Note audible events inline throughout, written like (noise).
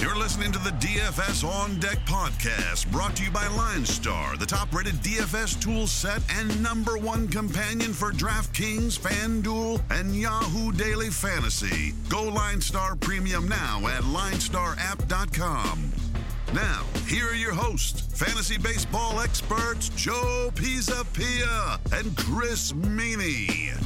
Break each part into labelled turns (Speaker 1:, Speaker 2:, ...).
Speaker 1: You're listening to the DFS On Deck podcast, brought to you by LineStar, the top rated DFS tool set and number one companion for DraftKings, FanDuel, and Yahoo Daily Fantasy. Go LineStar Premium now at linestarapp.com. Now, here are your hosts, fantasy baseball experts Joe Pisapia and Chris Meaney.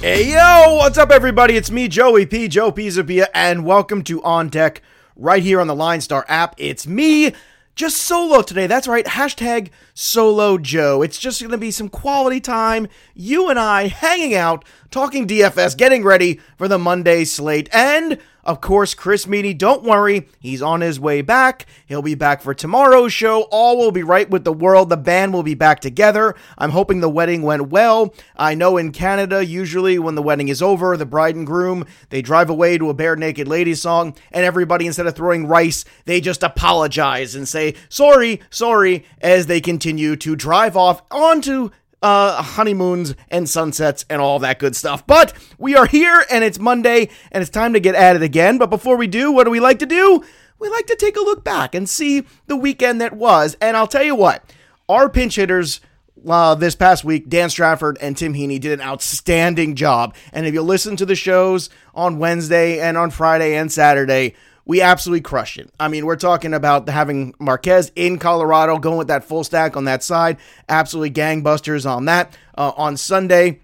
Speaker 2: Hey yo, what's up everybody? It's me, Joey P, Joe Pisapia, and welcome to On Deck right here on the LineStar app. It's me, just solo today. That's right, hashtag solo Joe. It's just going to be some quality time, you and I hanging out, talking DFS, getting ready for the Monday slate, and of course, Chris Meaney, don't worry, he's on his way back. He'll be back for tomorrow's show. All will be right with the world. The band will be back together. I'm hoping the wedding went well. I know in Canada, usually when the wedding is over, the bride and groom, they drive away to a bare naked lady song, and everybody, instead of throwing rice, they just apologize and say, sorry, sorry, as they continue to drive off onto uh, honeymoons and sunsets and all that good stuff. But we are here and it's Monday and it's time to get at it again. But before we do, what do we like to do? We like to take a look back and see the weekend that was. And I'll tell you what, our pinch hitters. Uh, this past week, Dan Stratford and Tim Heaney did an outstanding job. And if you listen to the shows on Wednesday and on Friday and Saturday, we absolutely crushed it. I mean, we're talking about having Marquez in Colorado, going with that full stack on that side. Absolutely gangbusters on that. Uh, on Sunday,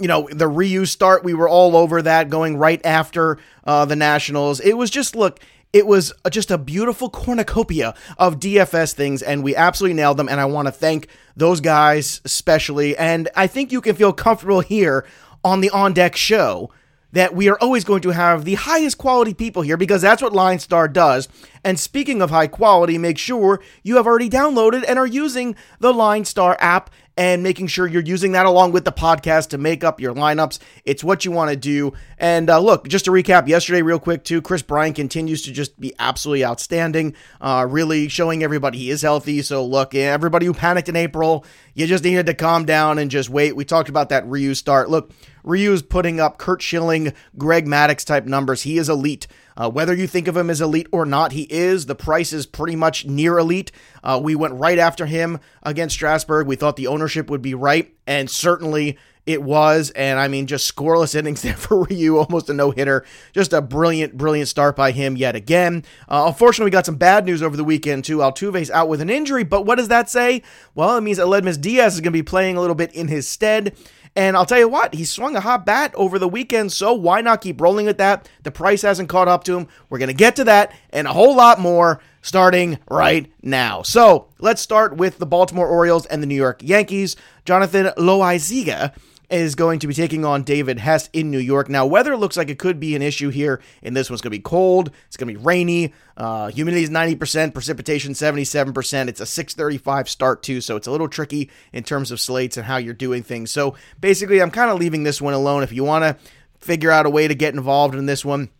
Speaker 2: you know, the Ryu start, we were all over that going right after uh, the Nationals. It was just, look, it was just a beautiful cornucopia of DFS things, and we absolutely nailed them. And I want to thank those guys especially. And I think you can feel comfortable here on the On Deck show that we are always going to have the highest quality people here because that's what LineStar does. And speaking of high quality, make sure you have already downloaded and are using the LineStar app and making sure you're using that along with the podcast to make up your lineups. It's what you want to do. And uh, look, just to recap yesterday, real quick, too, Chris Bryant continues to just be absolutely outstanding, uh, really showing everybody he is healthy. So, look, everybody who panicked in April, you just needed to calm down and just wait. We talked about that Ryu start. Look, Ryu's putting up Curt Schilling, Greg Maddux type numbers. He is elite. Uh, whether you think of him as elite or not, he is. The price is pretty much near elite. Uh, we went right after him against Strasburg. We thought the ownership would be right, and certainly it was. And I mean, just scoreless (laughs) innings there for Ryu, almost a no hitter. Just a brilliant, brilliant start by him yet again. Uh, unfortunately, we got some bad news over the weekend, too. Altuve's out with an injury, but what does that say? Well, it means that Aledmys Diaz is going to be playing a little bit in his stead. And I'll tell you what, he swung a hot bat over the weekend, so why not keep rolling with that? The price hasn't caught up to him. We're going to get to that and a whole lot more starting right now. So let's start with the Baltimore Orioles and the New York Yankees. Jonathan Loaisiga is going to be taking on David Hess in New York. Now, weather looks like it could be an issue here in this one's going to be cold. It's going to be rainy. Uh, humidity is 90%, precipitation 77%. It's a 635 start, too, so it's a little tricky in terms of slates and how you're doing things. So basically, I'm kind of leaving this one alone. If you want to figure out a way to get involved in this one,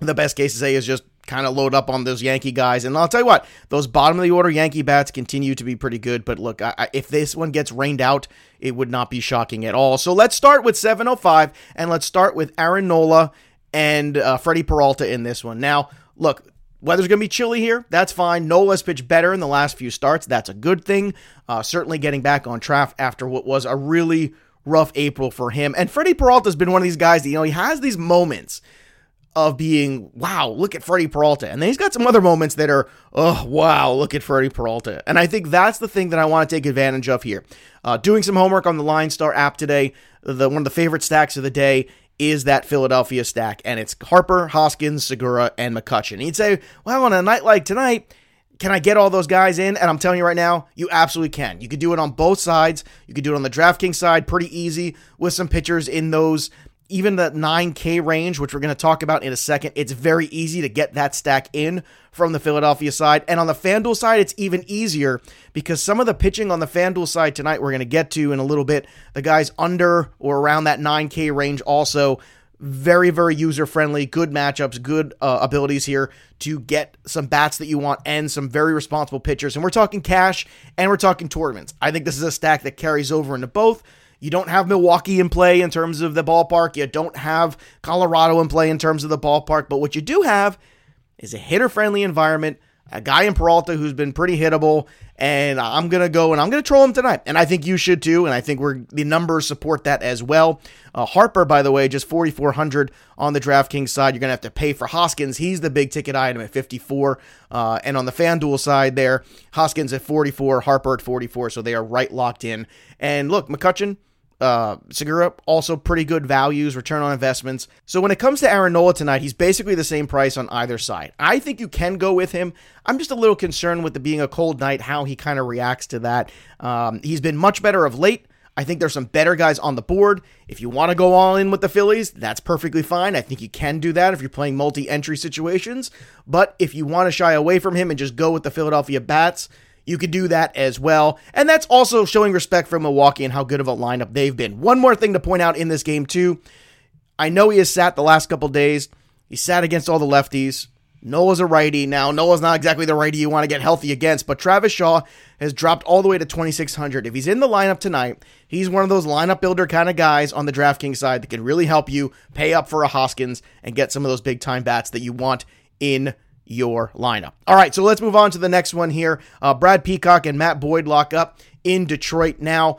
Speaker 2: the best case to say is just kind of load up on those Yankee guys. And I'll tell you what, those bottom of the order Yankee bats continue to be pretty good. But look, I, if this one gets rained out, it would not be shocking at all. So let's start with 705 and let's start with Aaron Nola and uh, Freddie Peralta in this one. Now, look, Weather's going to be chilly here. That's fine. Nola's pitched better in the last few starts. That's a good thing. Uh, certainly getting back on track after what was a really rough April for him. And Freddie Peralta's been one of these guys that, you know, he has these moments of being, wow, look at Freddie Peralta. And then he's got some other moments that are, oh, wow, look at Freddie Peralta. And I think that's the thing that I want to take advantage of here. Uh, doing some homework on the LineStar app today, the one of the favorite stacks of the day is that Philadelphia stack. And it's Harper, Hoskins, Segura, and McCutchen. He'd say, well, on a night like tonight, can I get all those guys in? And I'm telling you right now, you absolutely can. You could do it on both sides. You could do it on the DraftKings side pretty easy with some pitchers in those even the 9K range, which we're going to talk about in a second, it's very easy to get that stack in from the Philadelphia side. And on the FanDuel side, it's even easier because some of the pitching on the FanDuel side tonight, we're going to get to in a little bit. The guys under or around that 9K range also very, very user friendly, good matchups, good uh, abilities here to get some bats that you want and some very responsible pitchers. And we're talking cash and we're talking tournaments. I think this is a stack that carries over into both. You don't have Milwaukee in play in terms of the ballpark. You don't have Colorado in play in terms of the ballpark. But what you do have is a hitter friendly environment a guy in Peralta who's been pretty hittable, and I'm gonna go and I'm gonna troll him tonight, and I think you should too, and I think we're the numbers support that as well. Uh, Harper, by the way, just 4,400 on the DraftKings side. You're gonna have to pay for Hoskins. He's the big ticket item at 54, uh, and on the FanDuel side there, Hoskins at 44, Harper at 44, so they are right locked in. And look, McCutchen uh, Segura also pretty good values, return on investments. So when it comes to Aaron Nola tonight, he's basically the same price on either side. I think you can go with him. I'm just a little concerned with the being a cold night, how he kind of reacts to that. Um, he's been much better of late. I think there's some better guys on the board. If you want to go all in with the Phillies, that's perfectly fine. I think you can do that if you're playing multi entry situations. But if you want to shy away from him and just go with the Philadelphia Bats, you could do that as well. And that's also showing respect for Milwaukee and how good of a lineup they've been. One more thing to point out in this game, too. I know he has sat the last couple days. He sat against all the lefties. Nola's a righty. Now, Noah's not exactly the righty you want to get healthy against, but Travis Shaw has dropped all the way to 2,600. If he's in the lineup tonight, he's one of those lineup builder kind of guys on the DraftKings side that can really help you pay up for a Hoskins and get some of those big time bats that you want in your lineup. All right, so let's move on to the next one here. Uh, Brad Peacock and Matt Boyd lock up in Detroit. Now,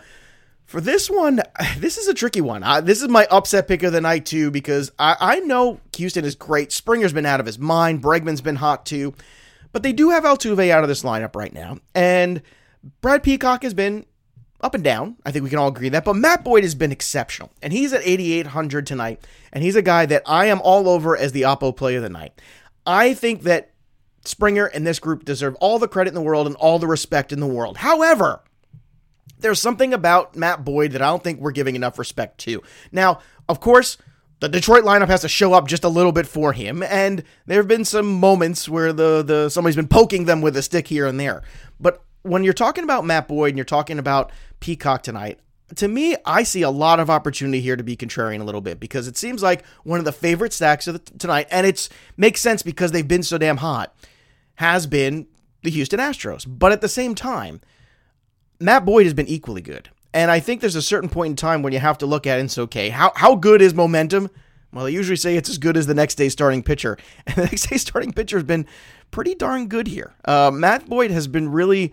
Speaker 2: for this one, (sighs) this is a tricky one. Uh, this is my upset pick of the night, too, because I, I know Houston is great. Springer's been out of his mind. Bregman's been hot, too. But they do have Altuve out of this lineup right now. And Brad Peacock has been up and down. I think we can all agree that. But Matt Boyd has been exceptional. And he's at 8,800 tonight. And he's a guy that I am all over as the Oppo play of the night. I think that Springer and this group deserve all the credit in the world and all the respect in the world. However, there's something about Matt Boyd that I don't think we're giving enough respect to. Now, of course, the Detroit lineup has to show up just a little bit for him, and there have been some moments where the the somebody's been poking them with a stick here and there. But when you're talking about Matt Boyd and you're talking about Peacock tonight, to me, I see a lot of opportunity here to be contrarian a little bit because it seems like one of the favorite stacks of the, tonight, and it makes sense because they've been so damn hot, has been the Houston Astros. But at the same time, Matt Boyd has been equally good. And I think there's a certain point in time when you have to look at it and say, okay, how, how good is momentum? Well, they usually say it's as good as the next day starting pitcher. (laughs) And the next day starting pitcher has been pretty darn good here. Uh, Matt Boyd has been really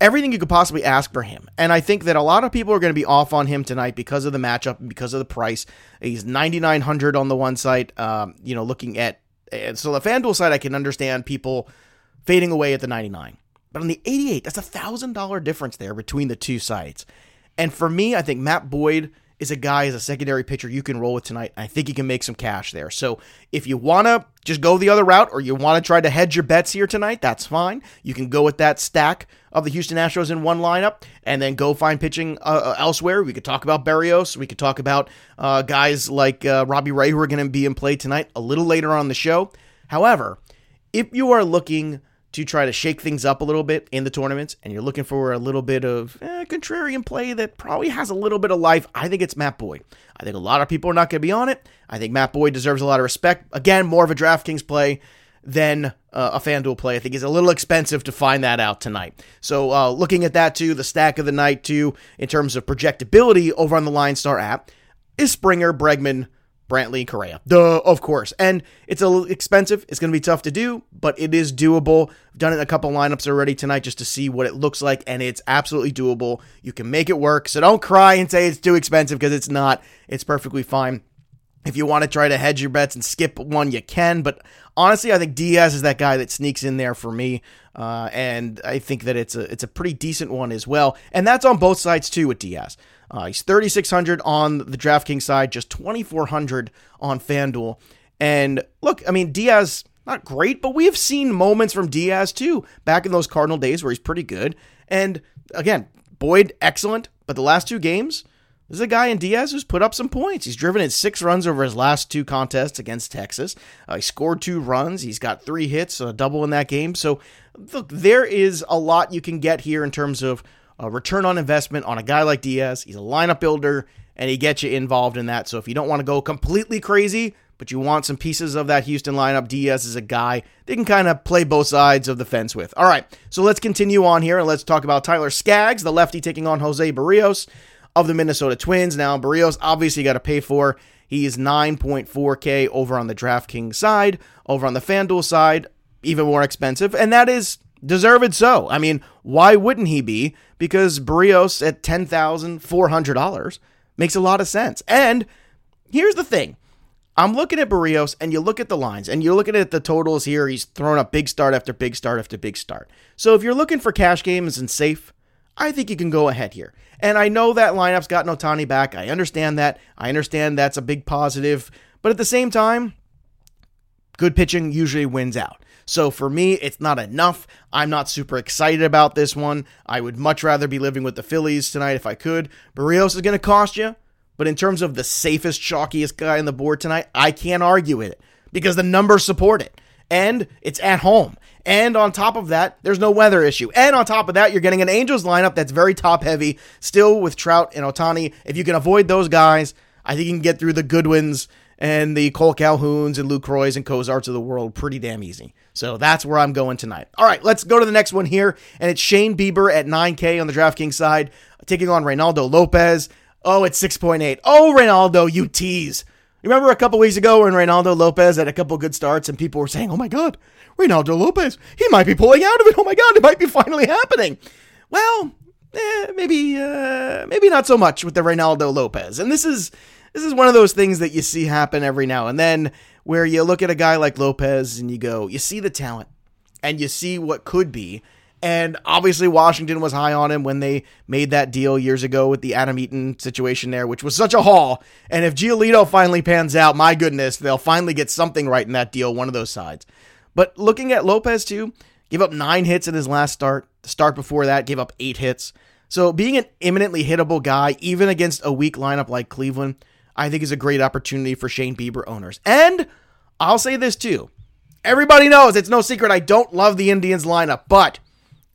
Speaker 2: everything you could possibly ask for him. And I think that a lot of people are going to be off on him tonight because of the matchup because of the price. He's 9,900 on the one site, um, you know, looking at. And so the FanDuel side, I can understand people fading away at the 99. But on the 88, that's a $1,000 difference there between the two sites. And for me, I think Matt Boyd is a guy as a secondary pitcher you can roll with tonight. I think you can make some cash there. So if you want to just go the other route or you want to try to hedge your bets here tonight, that's fine. You can go with that stack of the Houston Astros in one lineup and then go find pitching uh, uh elsewhere. We could talk about Berrios. We could talk about uh, guys like uh, Robbie Ray who are going to be in play tonight a little later on the show. However, if you are looking to try to shake things up a little bit in the tournaments and you're looking for a little bit of eh, contrarian play that probably has a little bit of life, I think it's Matt Boyd. I think a lot of people are not going to be on it. I think Matt Boyd deserves a lot of respect. Again, more of a DraftKings play than uh, a FanDuel play. I think it's a little expensive to find that out tonight. So, uh, looking at that too, the stack of the night too, in terms of projectability over on the LineStar app, is Springer, Bregman, Brantley Correa. Duh, of course. And it's a little expensive. It's going to be tough to do, but it is doable. I've done it in a couple lineups already tonight just to see what it looks like, and it's absolutely doable. You can make it work. So don't cry and say it's too expensive because it's not. It's perfectly fine. If you want to try to hedge your bets and skip one, you can. But honestly, I think Diaz is that guy that sneaks in there for me, uh, and I think that it's a it's a pretty decent one as well. And that's on both sides too with Diaz. Uh, he's 3,600 on the DraftKings side, just 2,400 on FanDuel. And look, I mean, Diaz, not great, but we have seen moments from Diaz too, back in those Cardinal days where he's pretty good. And again, Boyd, excellent, but the last two games, there's a guy in Diaz who's put up some points. He's driven in six runs over his last two contests against Texas. Uh, he scored two runs. He's got three hits, a double in that game. So, look, there is a lot you can get here in terms of a return on investment on a guy like Diaz. He's a lineup builder and he gets you involved in that. So if you don't want to go completely crazy, but you want some pieces of that Houston lineup, Diaz is a guy they can kind of play both sides of the fence with. All right, so let's continue on here and let's talk about Tyler Skaggs, the lefty taking on Jose Berrios of the Minnesota Twins. Now, Berrios obviously got to pay for. He is 9.4K over on the DraftKings side, over on the FanDuel side, even more expensive, and that is deserved so. I mean, why wouldn't he be? Because Berrios at $10,400 makes a lot of sense. And here's the thing. I'm looking at Berrios and you look at the lines, and you're looking at the totals here. He's thrown up big start after big start after big start. So if you're looking for cash games and safe, I think you can go ahead here. And I know that lineup's got Ohtani back. I understand that. I understand that's a big positive. But at the same time, good pitching usually wins out. So for me, it's not enough. I'm not super excited about this one. I would much rather be living with the Phillies tonight if I could. Berrios is going to cost you. But in terms of the safest, chalkiest guy on the board tonight, I can't argue with it because the numbers support it. And it's at home. And on top of that, there's no weather issue. And on top of that, you're getting an Angels lineup that's very top heavy, still with Trout and Ohtani. If you can avoid those guys, I think you can get through the Goodwins and the Kole Calhouns and Luke Roys and Cozarts of the world pretty damn easy. So that's where I'm going tonight. All right, let's go to the next one here. And it's Shane Bieber at 9K on the DraftKings side, taking on Reynaldo Lopez. Oh, it's 6.8. Oh, Reynaldo, you tease. Remember a couple weeks ago when Reynaldo Lopez had a couple good starts and people were saying, oh my God, Reynaldo Lopez, he might be pulling out of it. Oh my God, it might be finally happening. Well, eh, maybe, uh, maybe not so much with the Reynaldo Lopez. And this is, this is one of those things that you see happen every now and then where you look at a guy like Lopez and you go, you see the talent and you see what could be. And obviously, Washington was high on him when they made that deal years ago with the Adam Eaton situation there, which was such a haul. And if Giolito finally pans out, my goodness, they'll finally get something right in that deal, one of those sides. But looking at Lopez, too, gave up nine hits in his last start. The start before that gave up eight hits. So being an imminently hittable guy, even against a weak lineup like Cleveland, I think is a great opportunity for Shane Bieber owners. And I'll say this too. Everybody knows it's no secret I don't love the Indians lineup, but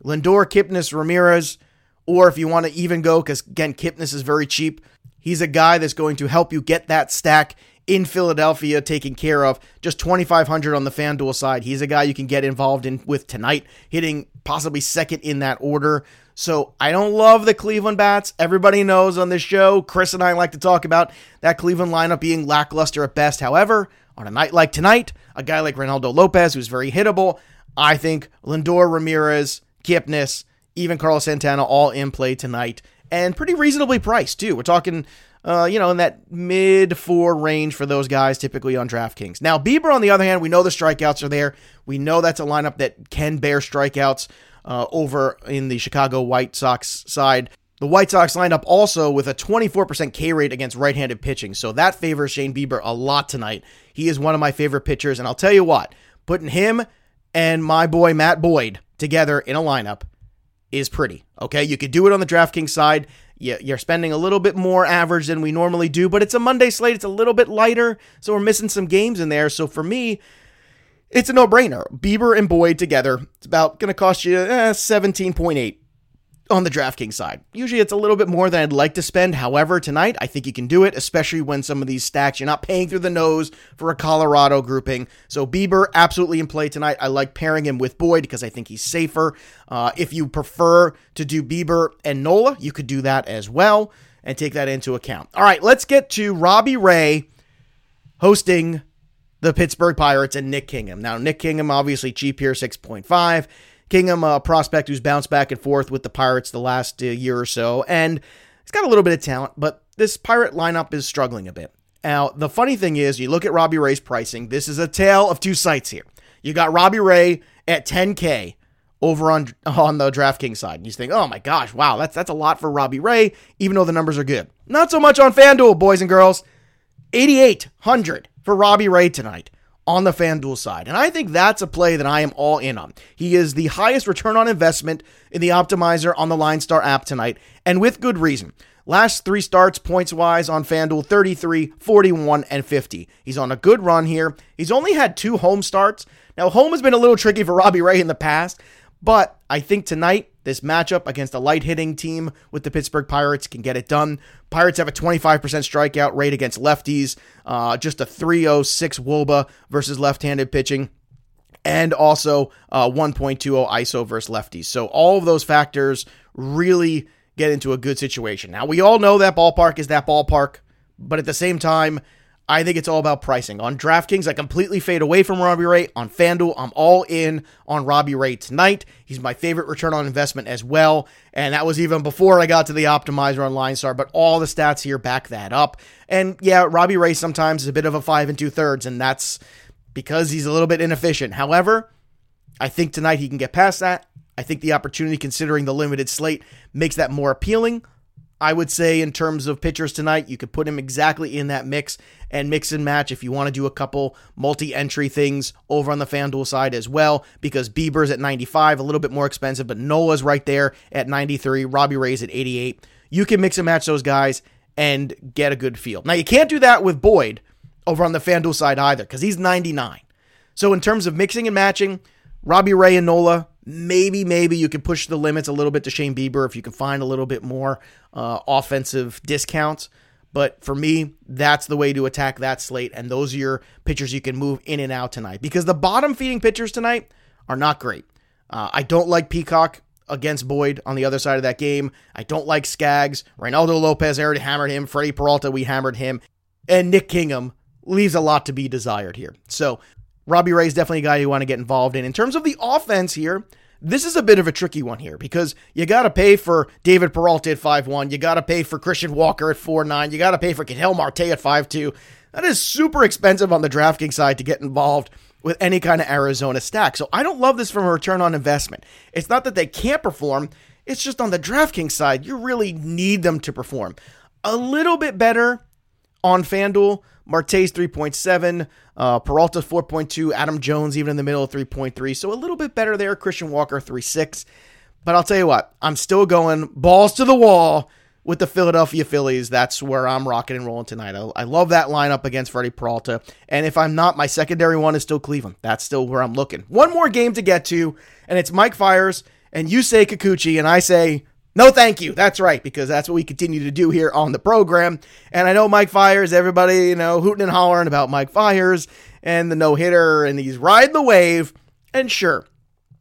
Speaker 2: Lindor, Kipnis, Ramirez, or if you want to even go, because again, Kipnis is very cheap. He's a guy that's going to help you get that stack in Philadelphia taken care of. Just 2500 on the FanDuel side. He's a guy you can get involved in with tonight, hitting possibly second in that order. So I don't love the Cleveland bats. Everybody knows on this show, Chris and I like to talk about that Cleveland lineup being lackluster at best. However, on a night like tonight, a guy like Reynaldo Lopez, who's very hittable, I think Lindor Ramirez, Kipnis, even Carlos Santana all in play tonight and pretty reasonably priced too. We're talking, uh, you know, in that mid four range for those guys typically on DraftKings. Now, Bieber, on the other hand, we know the strikeouts are there. We know that's a lineup that can bear strikeouts uh, over in the Chicago White Sox side. The White Sox lined up also with a 24% K rate against right handed pitching, so that favors Shane Bieber a lot tonight. He is one of my favorite pitchers, and I'll tell you what, putting him and my boy Matt Boyd together in a lineup is pretty. Okay, you could do it on the DraftKings side. You're spending a little bit more average than we normally do, but it's a Monday slate. It's a little bit lighter, so we're missing some games in there. So for me, it's a no-brainer. Bieber and Boyd together. It's about going to cost you eh, 17.8 on the DraftKings side. Usually it's a little bit more than I'd like to spend. However, tonight I think you can do it, especially when some of these stacks you're not paying through the nose for a Colorado grouping. So Bieber absolutely in play tonight. I like pairing him with Boyd because I think he's safer. Uh, if you prefer to do Bieber and Nola, you could do that as well and take that into account. All right, let's get to Robbie Ray hosting the Pittsburgh Pirates and Nick Kingham. Now, Nick Kingham obviously cheap here, 6.5. Kingham, a prospect who's bounced back and forth with the Pirates the last uh, year or so, and he's got a little bit of talent, but this Pirate lineup is struggling a bit. Now, the funny thing is, you look at Robbie Ray's pricing, this is a tale of two sites here. You got Robbie Ray at 10K over on on the DraftKings side. And You think, oh my gosh, wow, that's that's a lot for Robbie Ray, even though the numbers are good. Not so much on FanDuel, boys and girls. 8,800 for Robbie Ray tonight on the FanDuel side. And I think that's a play that I am all in on. He is the highest return on investment in the optimizer on the LineStar app tonight, and with good reason. Last three starts, points wise, on FanDuel 33, 41, and 50. He's on a good run here. He's only had two home starts. Now, home has been a little tricky for Robbie Ray in the past, but I think tonight, this matchup against a light hitting team with the Pittsburgh Pirates can get it done. Pirates have a 25% strikeout rate against lefties, uh, just a 306 wOBA versus left handed pitching, and also uh, 1.20 ISO versus lefties. So all of those factors really get into a good situation. Now, we all know that ballpark is that ballpark, but at the same time, I think it's all about pricing. On DraftKings, I completely fade away from Robbie Ray. On FanDuel, I'm all in on Robbie Ray tonight. He's my favorite return on investment as well. And that was even before I got to the optimizer on LineStar, but all the stats here back that up. And yeah, Robbie Ray sometimes is a bit of a five and two thirds, and that's because he's a little bit inefficient. However, I think tonight he can get past that. I think the opportunity, considering the limited slate, makes that more appealing. I would say, in terms of pitchers tonight, you could put him exactly in that mix and mix and match if you want to do a couple multi entry things over on the FanDuel side as well, because Bieber's at 95, a little bit more expensive, but Nola's right there at 93, Robbie Ray's at 88. You can mix and match those guys and get a good feel. Now, you can't do that with Boyd over on the FanDuel side either, because he's 99. So, in terms of mixing and matching, Robbie Ray and Nola, maybe, maybe you can push the limits a little bit to Shane Bieber if you can find a little bit more uh, offensive discounts. But for me, that's the way to attack that slate. And those are your pitchers you can move in and out tonight because the bottom feeding pitchers tonight are not great. Uh, I don't like Peacock against Boyd on the other side of that game. I don't like Skaggs. Reynaldo Lopez already hammered him. Freddie Peralta, we hammered him. And Nick Kingham leaves a lot to be desired here. So Robbie Ray is definitely a guy you want to get involved in. In terms of the offense here, this is a bit of a tricky one here because you got to pay for David Peralta at 5'1. You got to pay for Christian Walker at 4'9. You got to pay for Ketel Marte at 5'2. That is super expensive on the DraftKings side to get involved with any kind of Arizona stack. So I don't love this from a return on investment. It's not that they can't perform, it's just on the DraftKings side, you really need them to perform. A little bit better on FanDuel. Marte's 3.7, uh, Peralta 4.2, Adam Jones even in the middle of 3.3. So a little bit better there. Christian Walker 3.6. But I'll tell you what, I'm still going balls to the wall with the Philadelphia Phillies. That's where I'm rocking and rolling tonight. I, I love that lineup against Freddie Peralta. And if I'm not, my secondary one is still Cleveland. That's still where I'm looking. One more game to get to, and it's Mike Fiers, and you say Kikuchi, and I say no, thank you. That's right, because that's what we continue to do here on the program. And I know Mike Fiers, everybody, you know, hooting and hollering about Mike Fiers and the no hitter, and he's riding the wave. And sure,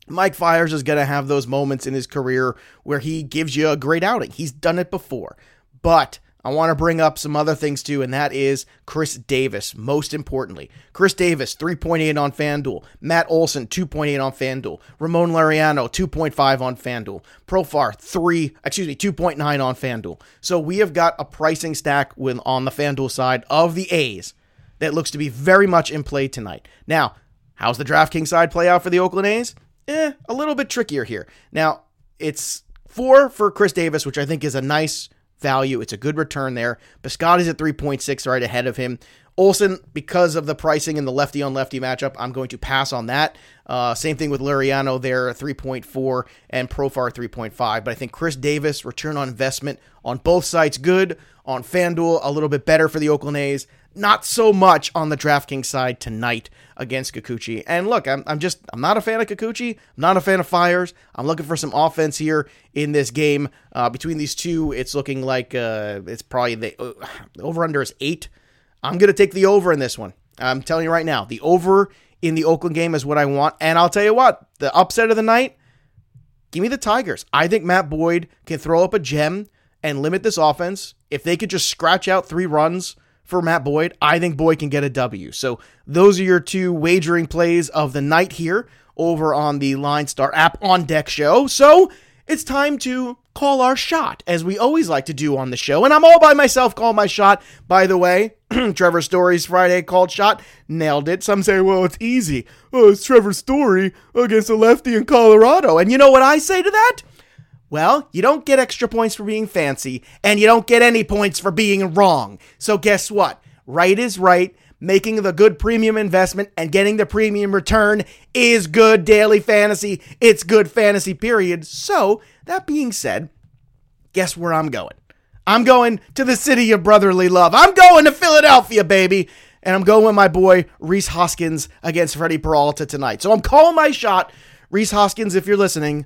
Speaker 2: Mike Fiers is going to have those moments in his career where he gives you a great outing. He's done it before. But I want to bring up some other things too, and that is Khris Davis, most importantly. Khris Davis, 3.8 on FanDuel. Matt Olson, 2.8 on FanDuel. Ramon Laureano, 2.5 on FanDuel. Profar, 3, excuse me, 2.9 on FanDuel. So we have got a pricing stack with, on the FanDuel side of the A's that looks to be very much in play tonight. Now, how's the DraftKings side play out for the Oakland A's? Eh, a little bit trickier here. Now, it's four for Khris Davis, which I think is a nice value. It's a good return there. Piscotty's at 3.6, right ahead of him. Olson, because of the pricing and the lefty on lefty matchup, I'm going to pass on that. Uh, same thing with Laureano there, 3.4, and Profar 3.5. But I think Khris Davis, return on investment on both sides, good. On FanDuel, a little bit better for the Oakland A's. Not so much on the DraftKings side tonight against Kikuchi. And look, I'm, I'm just, I'm not a fan of Kikuchi. I'm not a fan of Fiers. I'm looking for some offense here in this game. Uh, between these two, it's looking like uh, it's probably the uh, over under is eight. I'm going to take the over in this one. I'm telling you right now, the over in the Oakland game is what I want. And I'll tell you what, the upset of the night, give me the Tigers. I think Matt Boyd can throw up a gem and limit this offense. If they could just scratch out three runs for Matt Boyd, I think Boyd can get a W. So those are your two wagering plays of the night here over on the LineStar app on deck show. So it's time to call our shot, as we always like to do on the show. And I'm all by myself calling my shot. By the way, (clears throat) Trevor Story's Friday called shot nailed it. Some say, well, it's easy. Oh, it's Trevor Story against a lefty in Colorado. And you know what I say to that? Well, you don't get extra points for being fancy, and you don't get any points for being wrong. So, guess what? Right is right. Making the good premium investment and getting the premium return is good daily fantasy. It's good fantasy, period. So, that being said, guess where I'm going? I'm going to the city of brotherly love. I'm going to Philadelphia, baby. And I'm going with my boy Rhys Hoskins against Freddie Peralta tonight. So I'm calling my shot. Rhys Hoskins, if you're listening,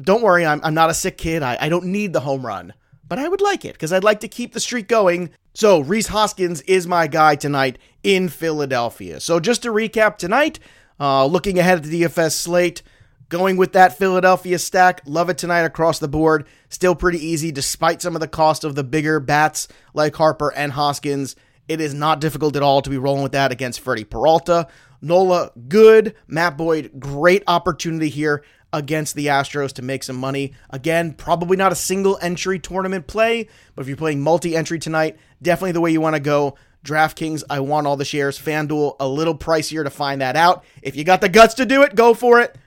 Speaker 2: don't worry, I'm, I'm not a sick kid. I, I don't need the home run, but I would like it because I'd like to keep the streak going. So, Rhys Hoskins is my guy tonight in Philadelphia. So, just to recap tonight, uh, looking ahead at the DFS slate, going with that Philadelphia stack, love it tonight across the board. Still pretty easy despite some of the cost of the bigger bats like Harper and Hoskins. It is not difficult at all to be rolling with that against Freddie Peralta. Nola, good. Matt Boyd, great opportunity here against the Astros to make some money. Again, probably not a single entry tournament play, but if you're playing multi entry tonight, definitely the way you want to go. DraftKings, I want all the shares. FanDuel, a little pricier to find that out. If you got the guts to do it, go for it.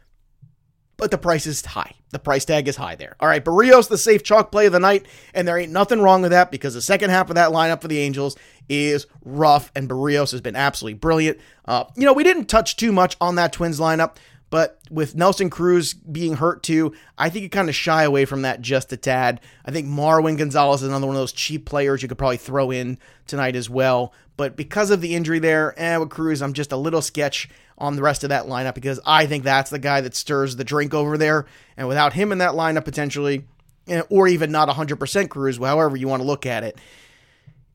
Speaker 2: But the price is high. The price tag is high there. All right, Berrios, the safe chalk play of the night, and there ain't nothing wrong with that because the second half of that lineup for the Angels is rough, and Berrios has been absolutely brilliant. Uh, you know, we didn't touch too much on that Twins lineup, but with Nelson Cruz being hurt too, I think you kind of shy away from that just a tad. I think Marwin Gonzalez is another one of those cheap players you could probably throw in tonight as well. But because of the injury there, and eh, with Cruz, I'm just a little sketch on the rest of that lineup because I think that's the guy that stirs the drink over there. And without him in that lineup potentially, eh, or even not 100% Cruz, however you want to look at it,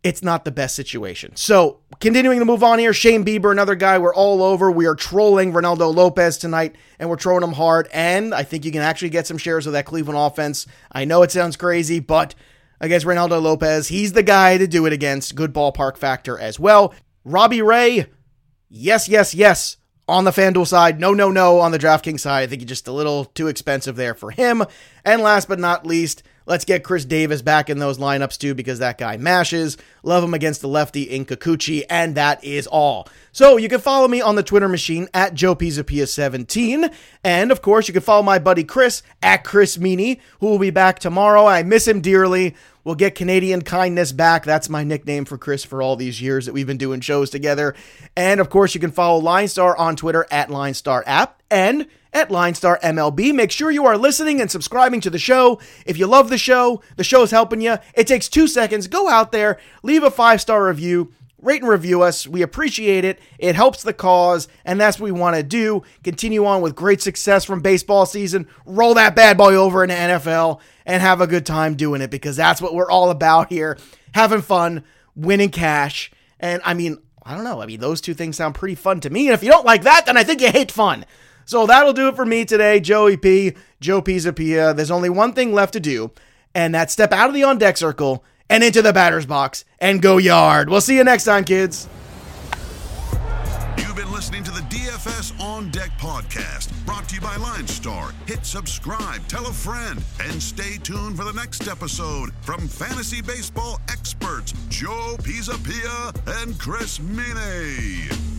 Speaker 2: it's not the best situation. So, continuing to move on here, Shane Bieber, another guy we're all over. We are trolling Ronaldo Lopez tonight, and we're throwing him hard. And I think you can actually get some shares of that Cleveland offense. I know it sounds crazy, but against Ronaldo Lopez, he's the guy to do it against. Good ballpark factor as well. Robbie Ray, yes, yes, yes. On the FanDuel side, no, no, no. On the DraftKings side, I think he's just a little too expensive there for him. And last but not least, Let's get Khris Davis back in those lineups too because that guy mashes. Love him against the lefty in Kikuchi, and that is all. So you can follow me on the Twitter machine at Joe 17 And of course, you can follow my buddy Chris at Chris Meaney, who will be back tomorrow. I miss him dearly. We'll get Canadian kindness back. That's my nickname for Chris for all these years that we've been doing shows together. And of course, you can follow LineStar on Twitter at LineStar App. And at LineStar MLB. Make sure you are listening and subscribing to the show. If you love the show, the show is helping you. It takes two seconds. Go out there, leave a five star review. Rate and review us. We appreciate it. It helps the cause, and that's what we want to do. Continue on with great success from baseball season. Roll that bad boy over into NFL and have a good time doing it because that's what we're all about here. Having fun, winning cash. And I mean, I don't know. I mean, those two things sound pretty fun to me. And if you don't like that, then I think you hate fun. So that'll do it for me today, Joey P, Joe Pisapia. There's only one thing left to do, and that's step out of the on deck circle and into the batter's box and go yard. We'll see you next time, kids.
Speaker 1: You've been listening to the DFS On Deck podcast, brought to you by LineStar. Hit subscribe, tell a friend, and stay tuned for the next episode from fantasy baseball experts Joe Pisapia and Chris Meaney.